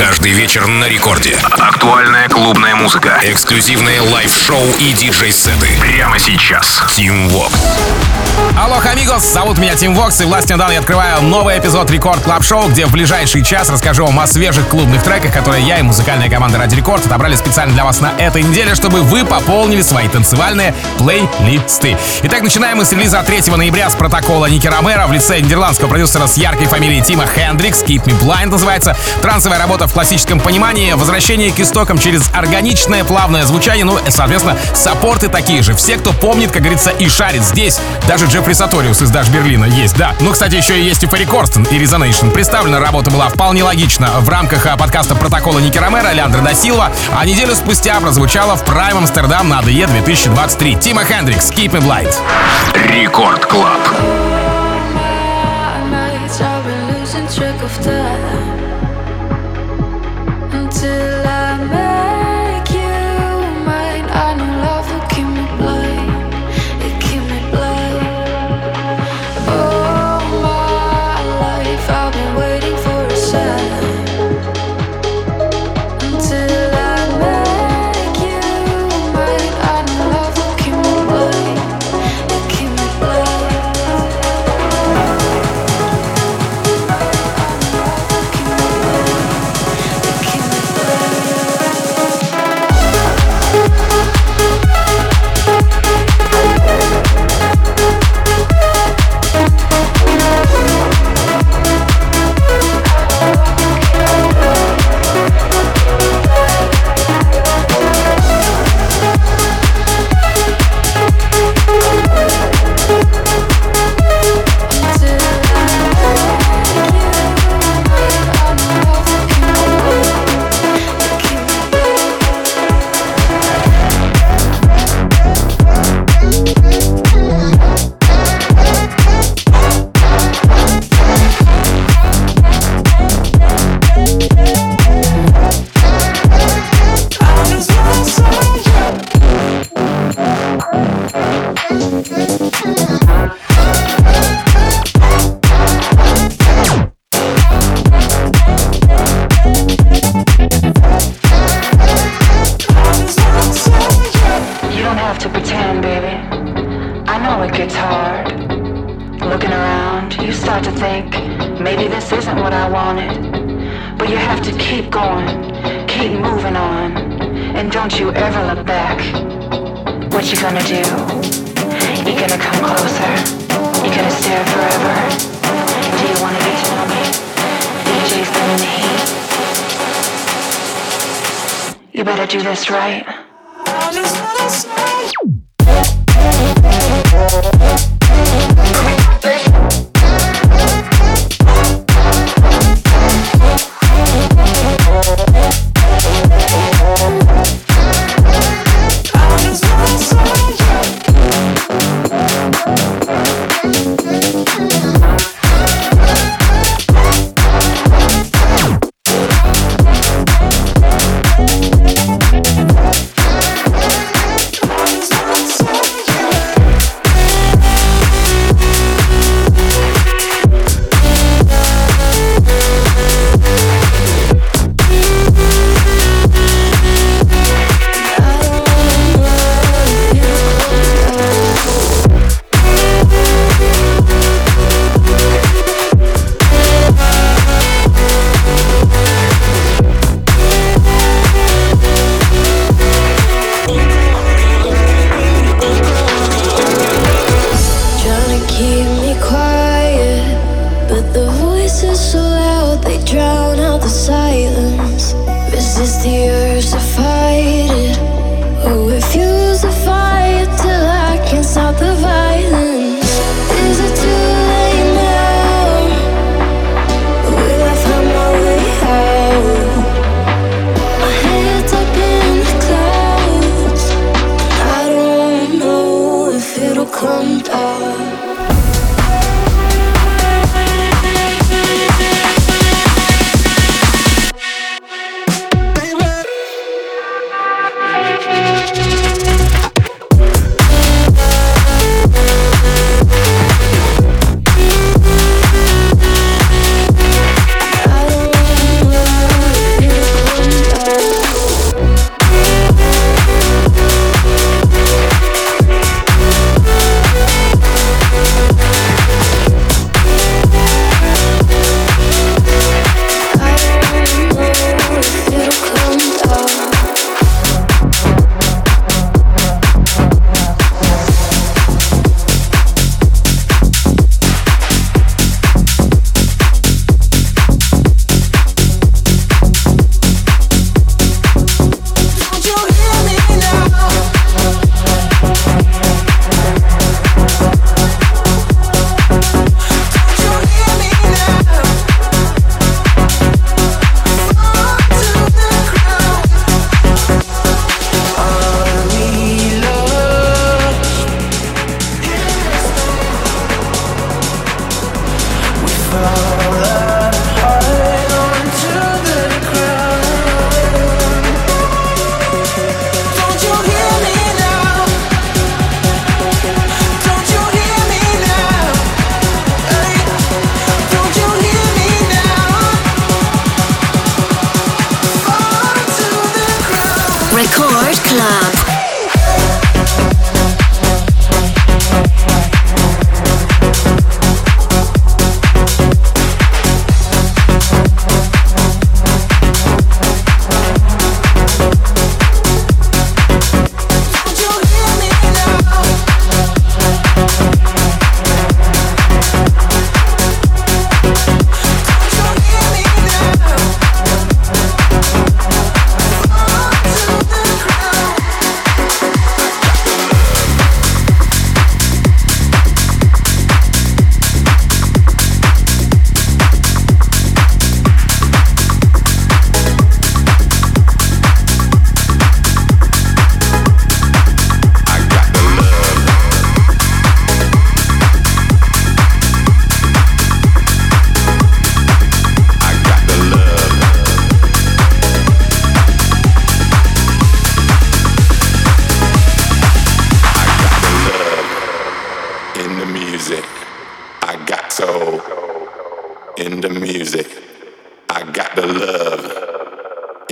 Каждый вечер на рекорде. Актуальная клубная музыка. Эксклюзивные live-шоу и диджей-сеты. Прямо сейчас. Tim Vox. Алло, амигос, зовут меня Tim Vox, и власть недавно я открываю новый эпизод Record Club Show, где в ближайший час расскажу вам о свежих клубных треках, которые я и музыкальная команда Радио Рекорд отобрали специально для вас на этой неделе, чтобы вы пополнили свои танцевальные плейлисты. Итак, начинаем мы с релиза 3 ноября с Protocol а Nicky Romero в лице нидерландского продюсера с яркой фамилией Timmo Hendriks, Keep Me Blind называется. Трансовая работа в классическом понимании, возвращение к истокам через органичное плавное звучание, ну, и, соответственно, саппорты такие же. Все, кто помнит, как говорится, и шарит здесь, даже Джеффри Сутториус из Dash Berlin а есть, да. Ну, кстати, еще и есть и Ферри Корстен, и Резонейшн. Представлена работа была вполне логично в рамках а, подкаста Protocol а Nicky Romero, Leandro Da Silva, а неделю спустя прозвучала в Prime Amsterdam на ADE 2023. Timmo Hendriks, Keep Me Blind. Record Club. track of time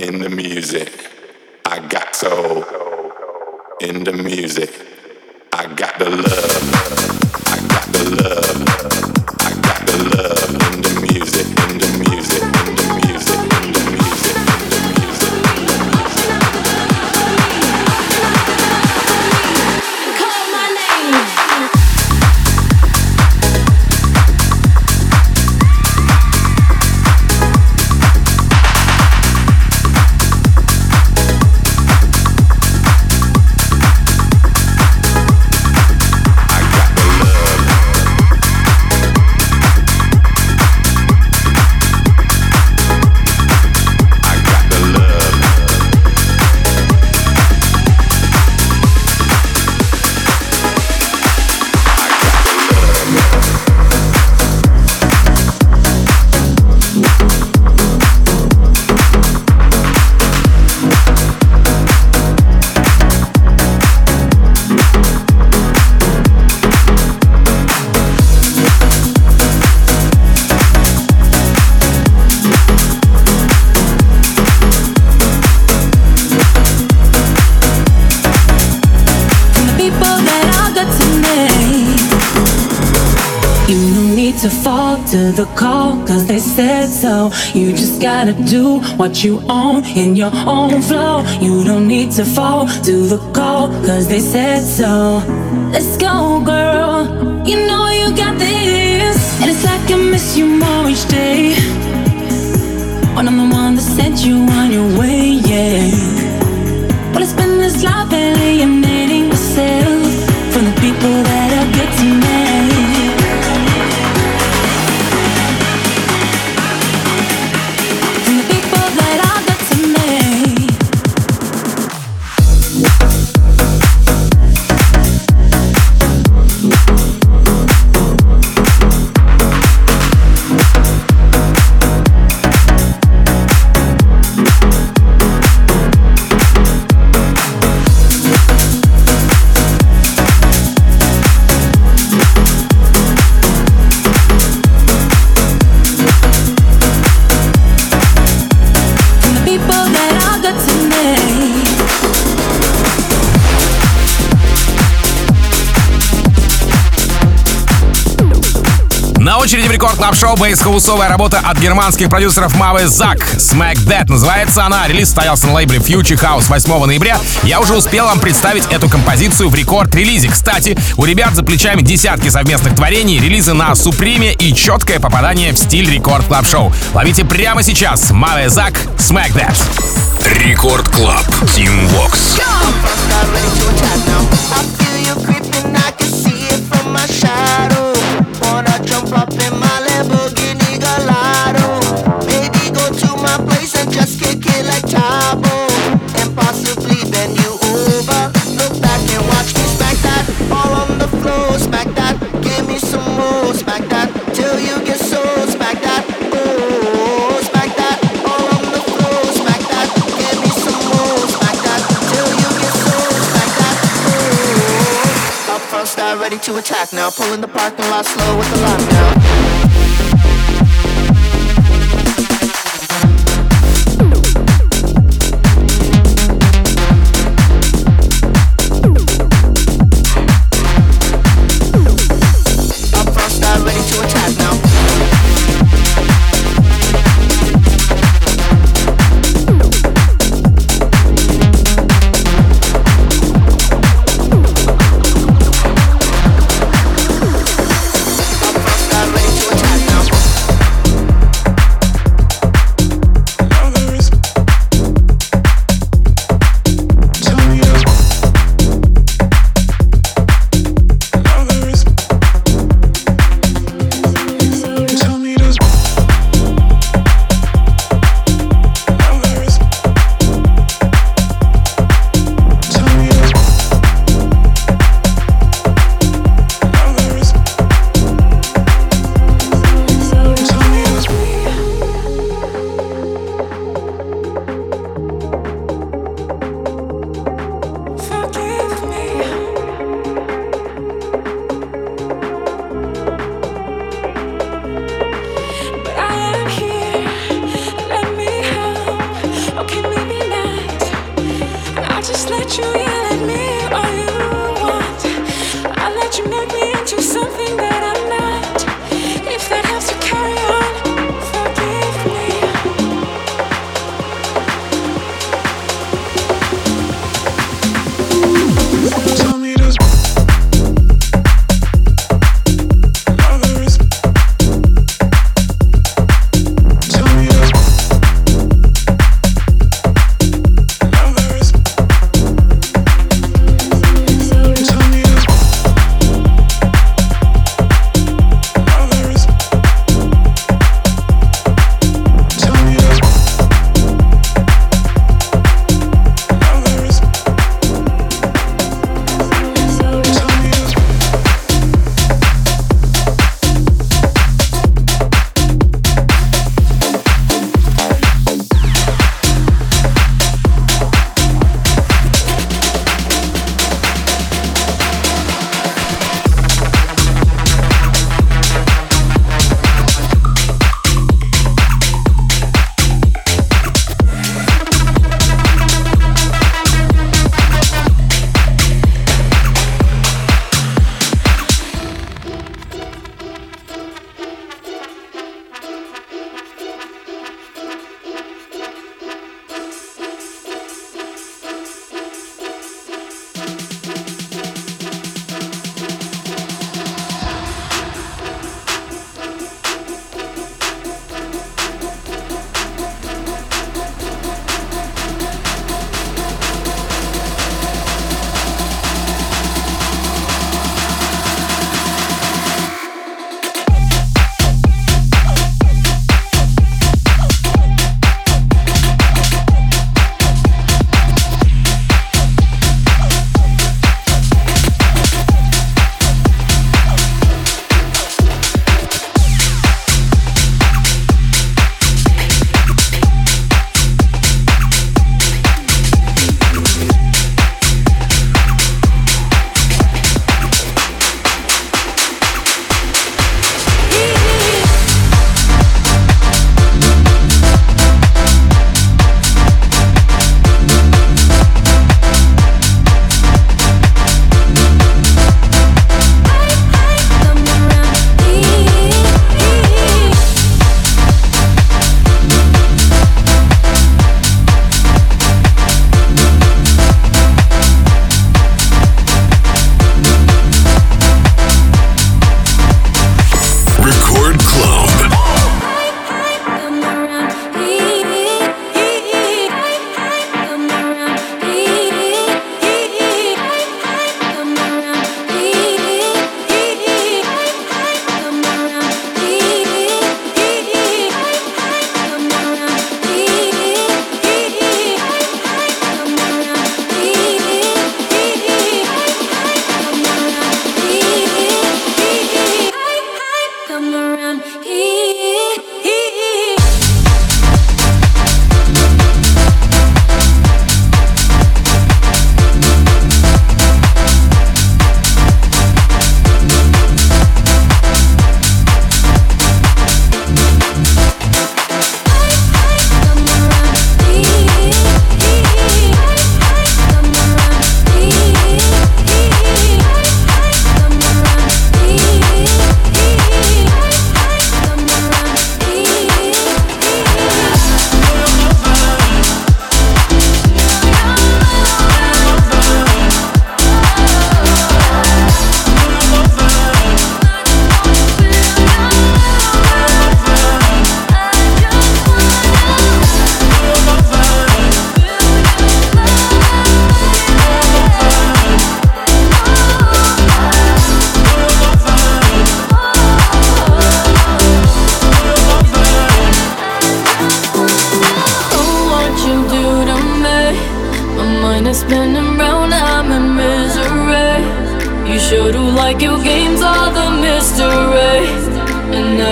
in the music. I got so in the music. I got the love. Gotta do what you own in your own flow. You don't need to fall to the call, cause they said so. Let's go, girl. You know you got this. And it's like I miss you more each day. When I'm the one that sent you on your way, yeah. Well, it's been this life alienating myself from the people that Record Club Show bass-house овая работа от германских продюсеров Мавы Зак. Smack That называется она. Релиз состоялся на лейбле Future House 8 ноября. Я уже успел вам представить эту композицию в рекорд-релизе. Кстати, у ребят за плечами десятки совместных творений, релизы на Суприме и четкое попадание в стиль Record Club Show. Ловите прямо сейчас. Мавы Зак, Smack That. Record Club. Tim Vox. I feel you ready to attack. Now. Pulling the parking lot slow with the lockdown.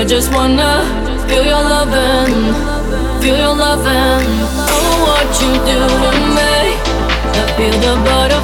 Just wanna feel your loving, feel your loving. Oh, what you do to me. I feel the butterflies,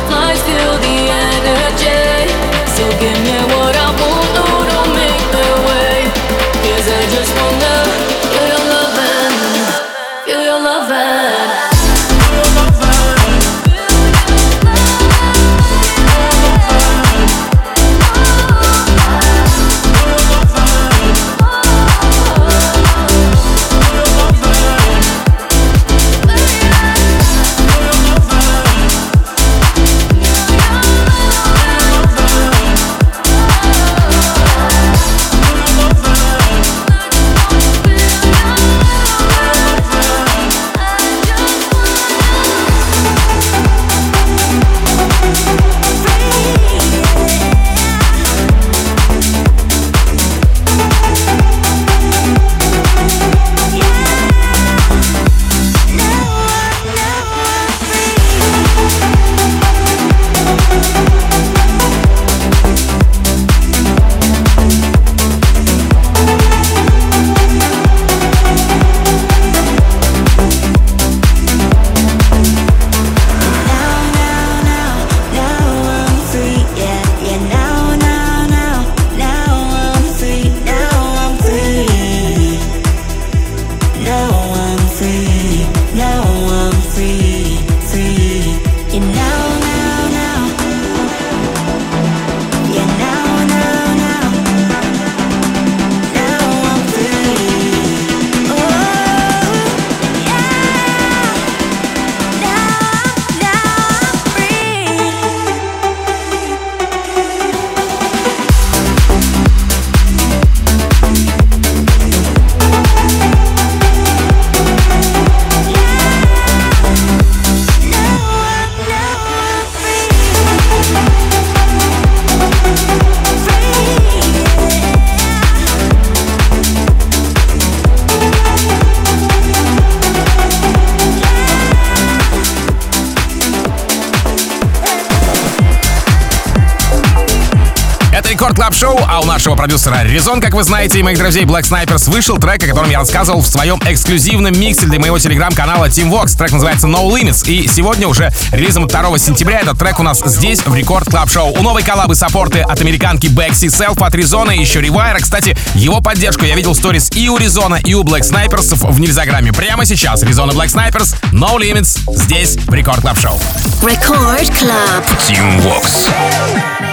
продюсера Резон, как вы знаете, и моих друзей Black Snipers вышел трек, о котором я рассказывал в своем эксклюзивном миксе для моего телеграм-канала Tim Vox. Трек называется No Limits, и сегодня уже релизом 2 сентября этот трек у нас здесь, в Record Club Show. У новой коллабы саппорты от американки Бекси Селф, от Резона и еще Ревайра. Кстати, его поддержку я видел в сторис и у Резона, и у Black Snipers в Нельзяграме. Прямо сейчас Резон и Black Snipers No Limits здесь, в Record Club Show. Record Club. Team Vox.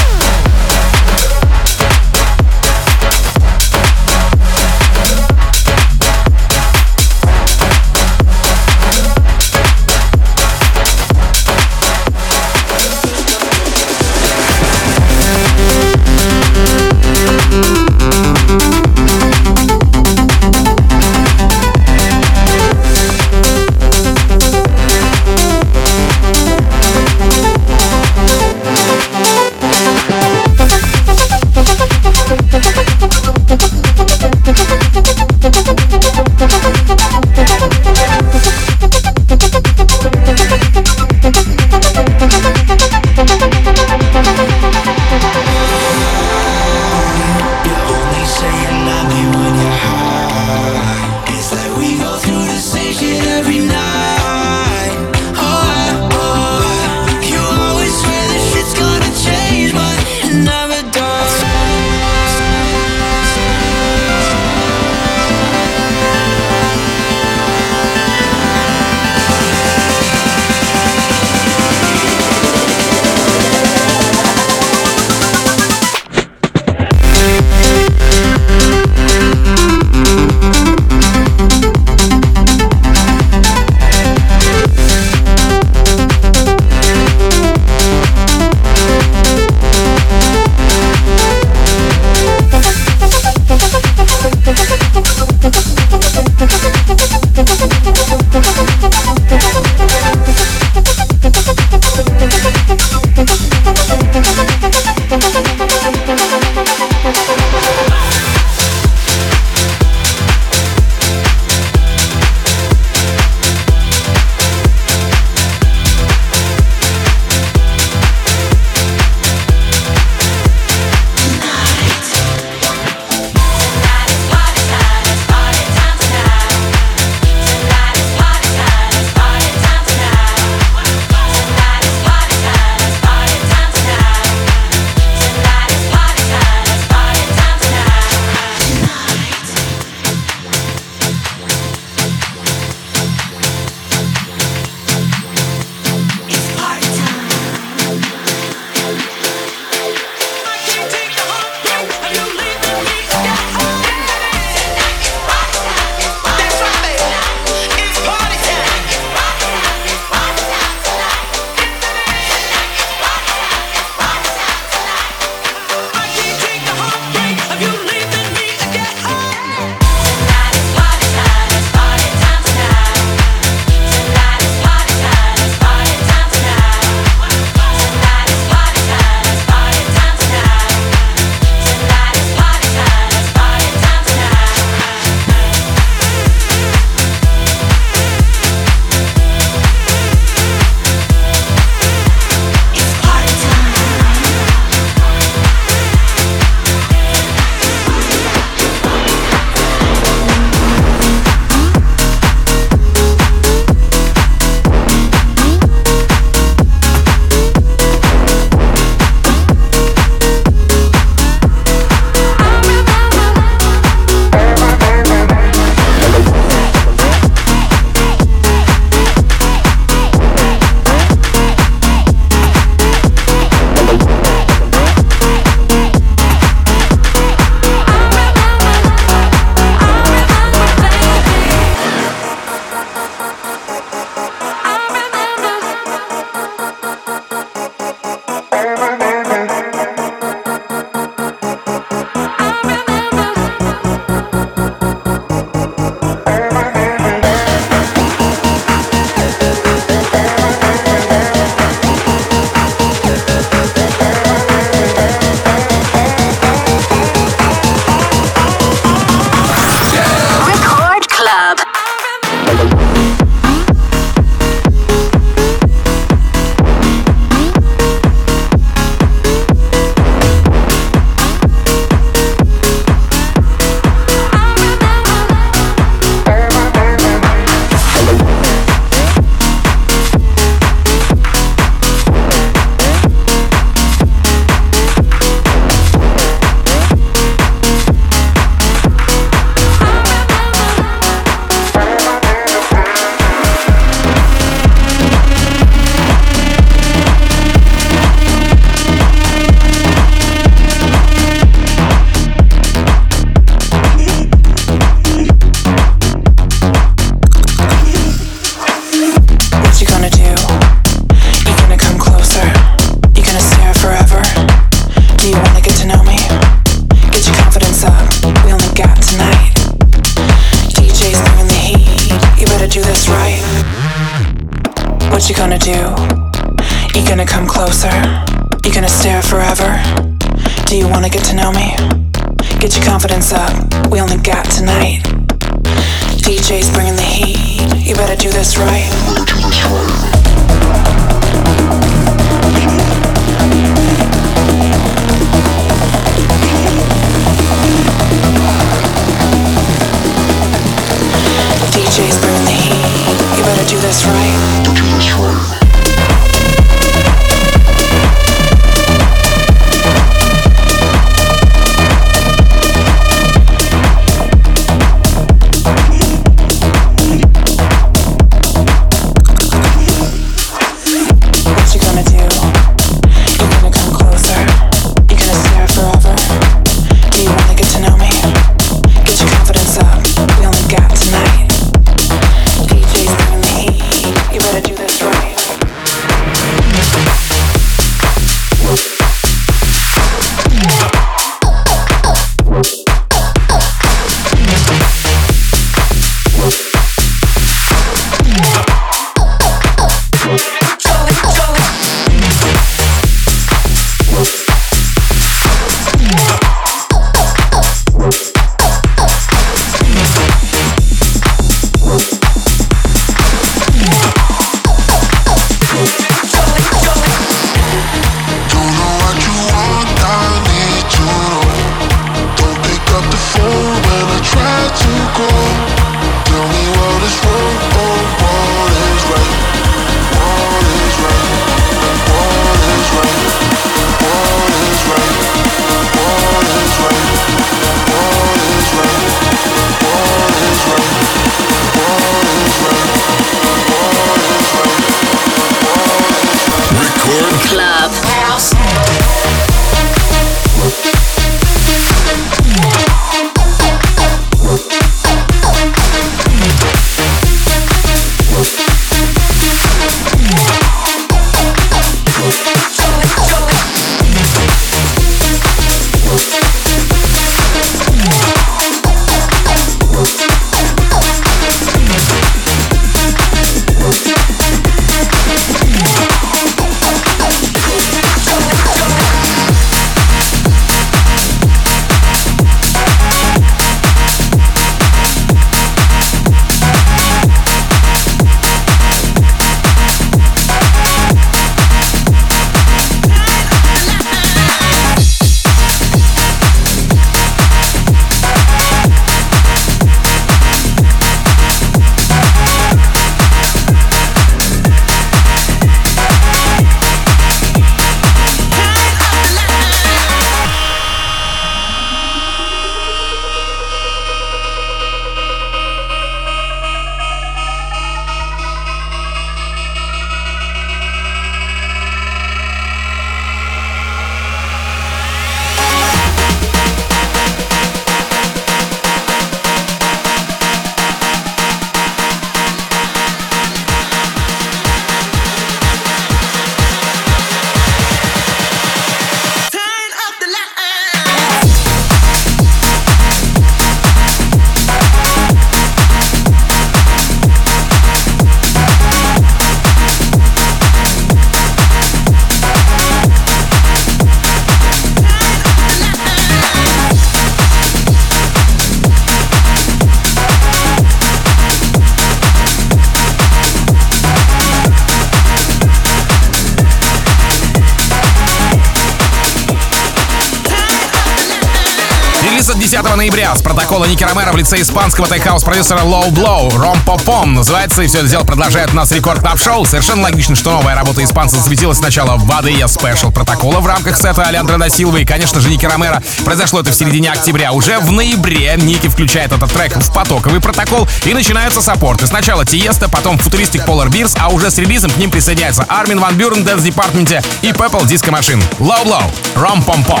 С протокола Ники Ромеро в лице испанского tech house-продюсера Low Blow Ром Попом называется, и все это дело продолжает у нас Record Club Show Совершенно логично, что новая работа испанца засветилась сначала в ADE Special протокола в рамках сета Алеандро да Силвы и, конечно же, Ники Ромеро. Произошло это в середине октября. Уже в ноябре Ники включает этот трек в потоковый протокол и начинаются саппорты. Сначала Тиесто, потом Futuristic Polar Bears, а уже с релизом к ним присоединяются Армин Ван Бюрен, Dance Department и Purple Disco Machine. Low Blow, Ром Пом Пом.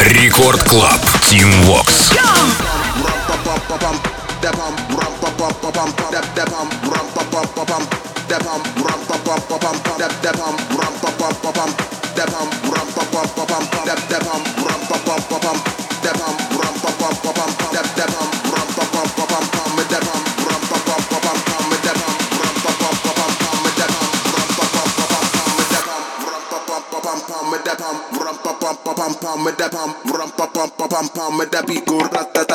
Рекорд Клаб. Тим Вокс. that pump pump pam pam, me da pico rata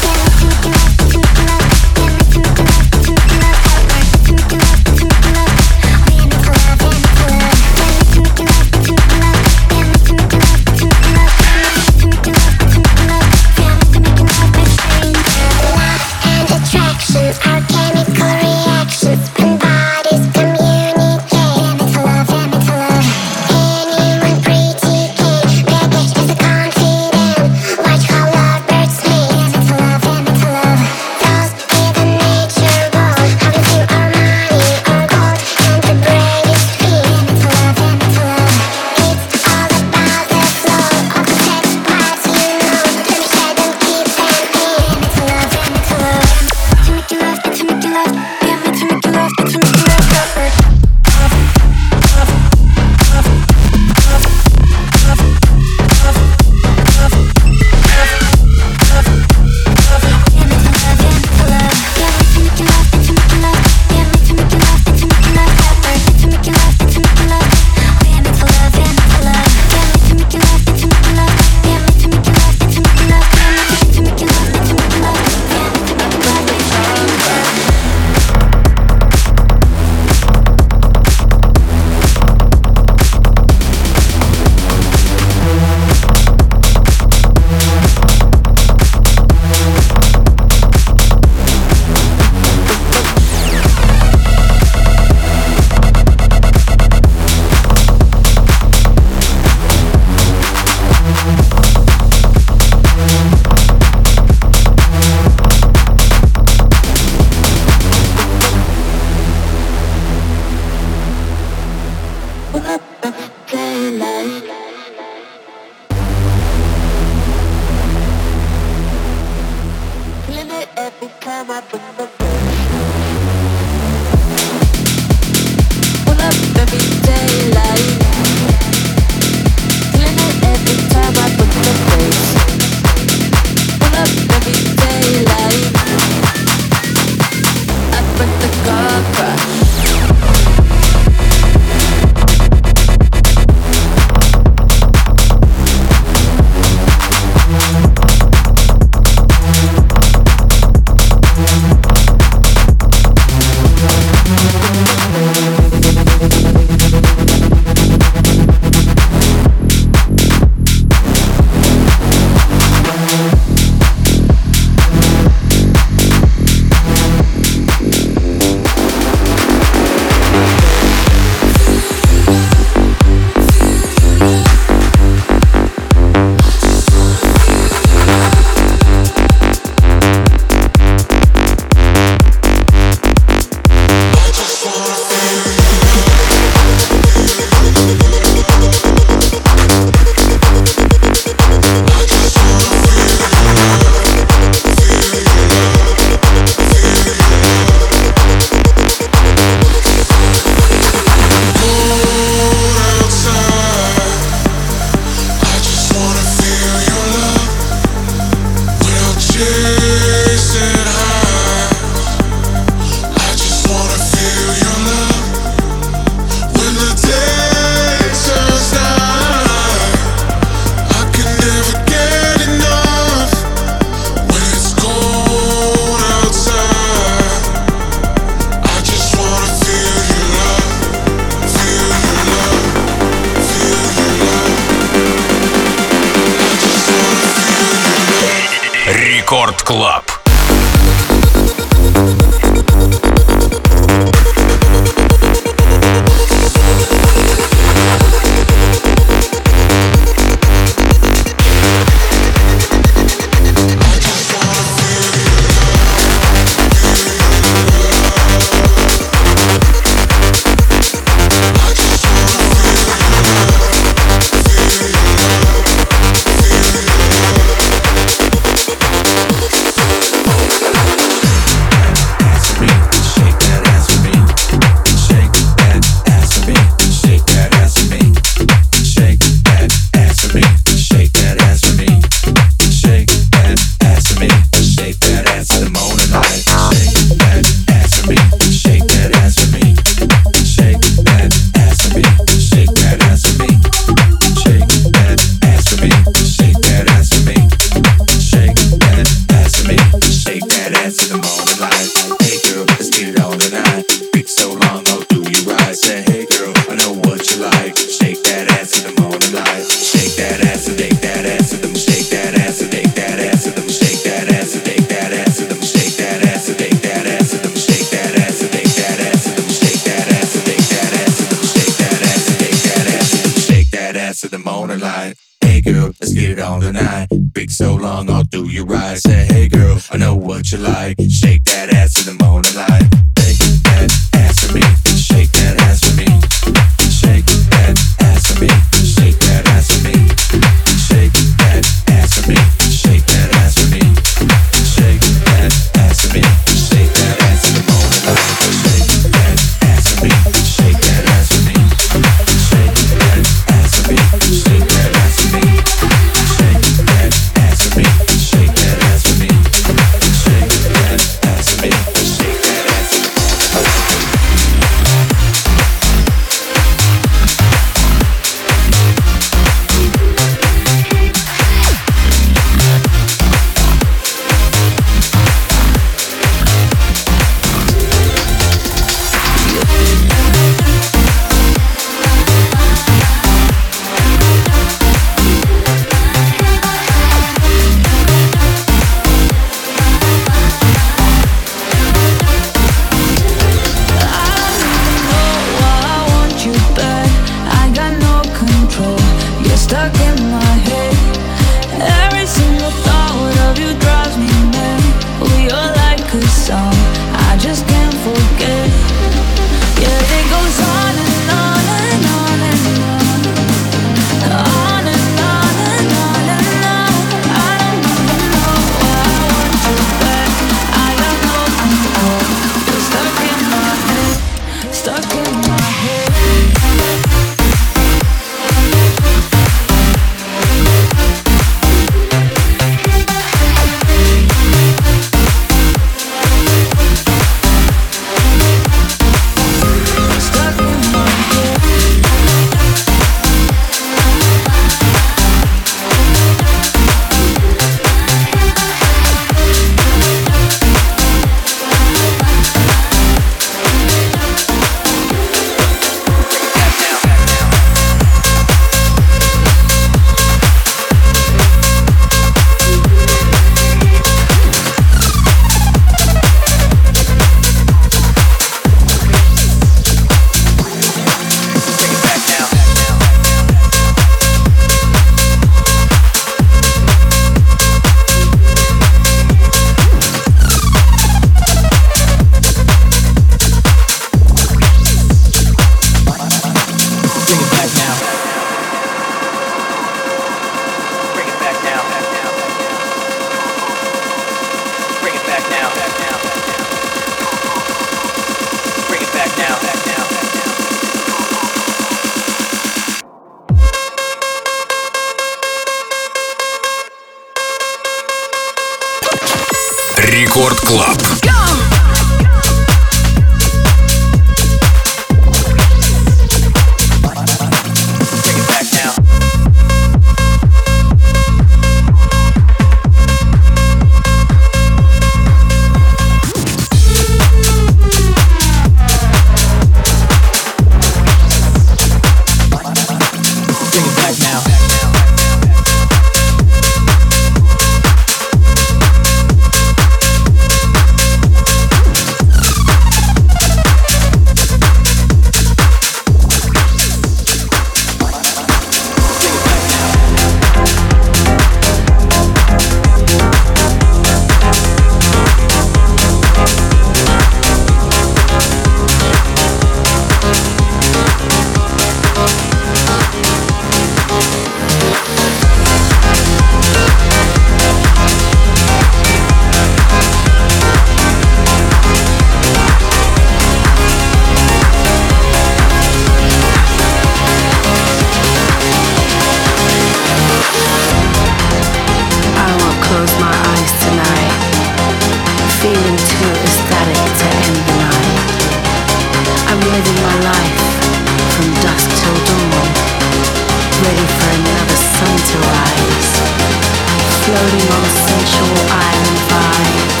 Floating on a sensual island vibes.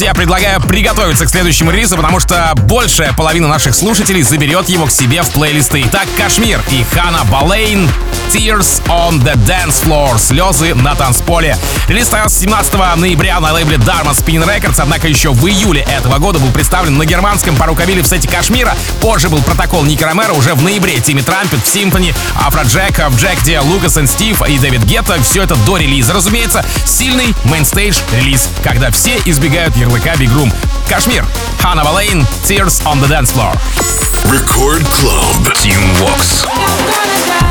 Друзья, предлагаю приготовиться к следующему релизу, потому что большая половина наших слушателей заберет его к себе в плейлисты. Итак, KSHMR и Hannah Boleyn Tears on the Dance Floor. Слезы на танцполе. Релиз состоялся 17 ноября на лейбле Dharma Spinnin' Records, однако еще в июле этого года был представлен на германском Parookaville в сете Кашмира. Позже был протокол Ники Ромеро уже в ноябре. Timmy Trumpet в Sinphony, Afrojack в Jacked, Lucas и Стив и Дэвид Гетта. Все это до релиза. Разумеется, сильный mainstage релиз, когда все избегают ярлыка Big Room. Кашмир, Хана Валейн, Tears on the Dance Floor. Record Club. Team Vox.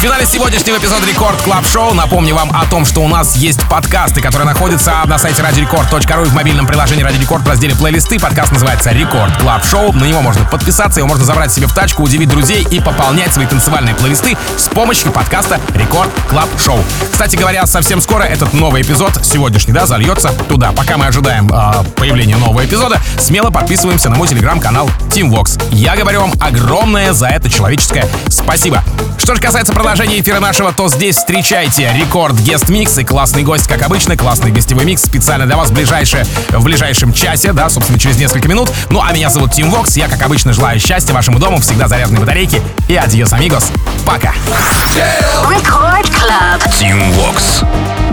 В финале сегодняшнего эпизода Record Club Show напомню вам о том, что у нас есть подкасты, которые находятся на сайте радиорекорд.ру и в мобильном приложении Радио Рекорд в разделе плейлисты. Подкаст называется Record Club Show. На него можно подписаться, его можно забрать себе в тачку, удивить друзей и пополнять свои танцевальные плейлисты с помощью подкаста Record Club Show. Кстати говоря, совсем скоро этот новый эпизод, сегодняшний, да, зальется туда. Пока мы ожидаем э, появления нового эпизода, смело подписываемся на мой телеграм-канал Tim Vox. Я говорю вам огромное за это человеческое спасибо. Что же касается продолжения эфира нашего, то здесь встречайте Record Guest Mix и классный гость, как обычно, классный гостевой микс специально для вас в, ближайшее, в ближайшем часе, да, собственно, через несколько минут. Ну а меня зовут Тим Вокс, я, как обычно, желаю счастья вашему дому, всегда заряженной батарейки и adiós, amigos. Пока. Tim Vox.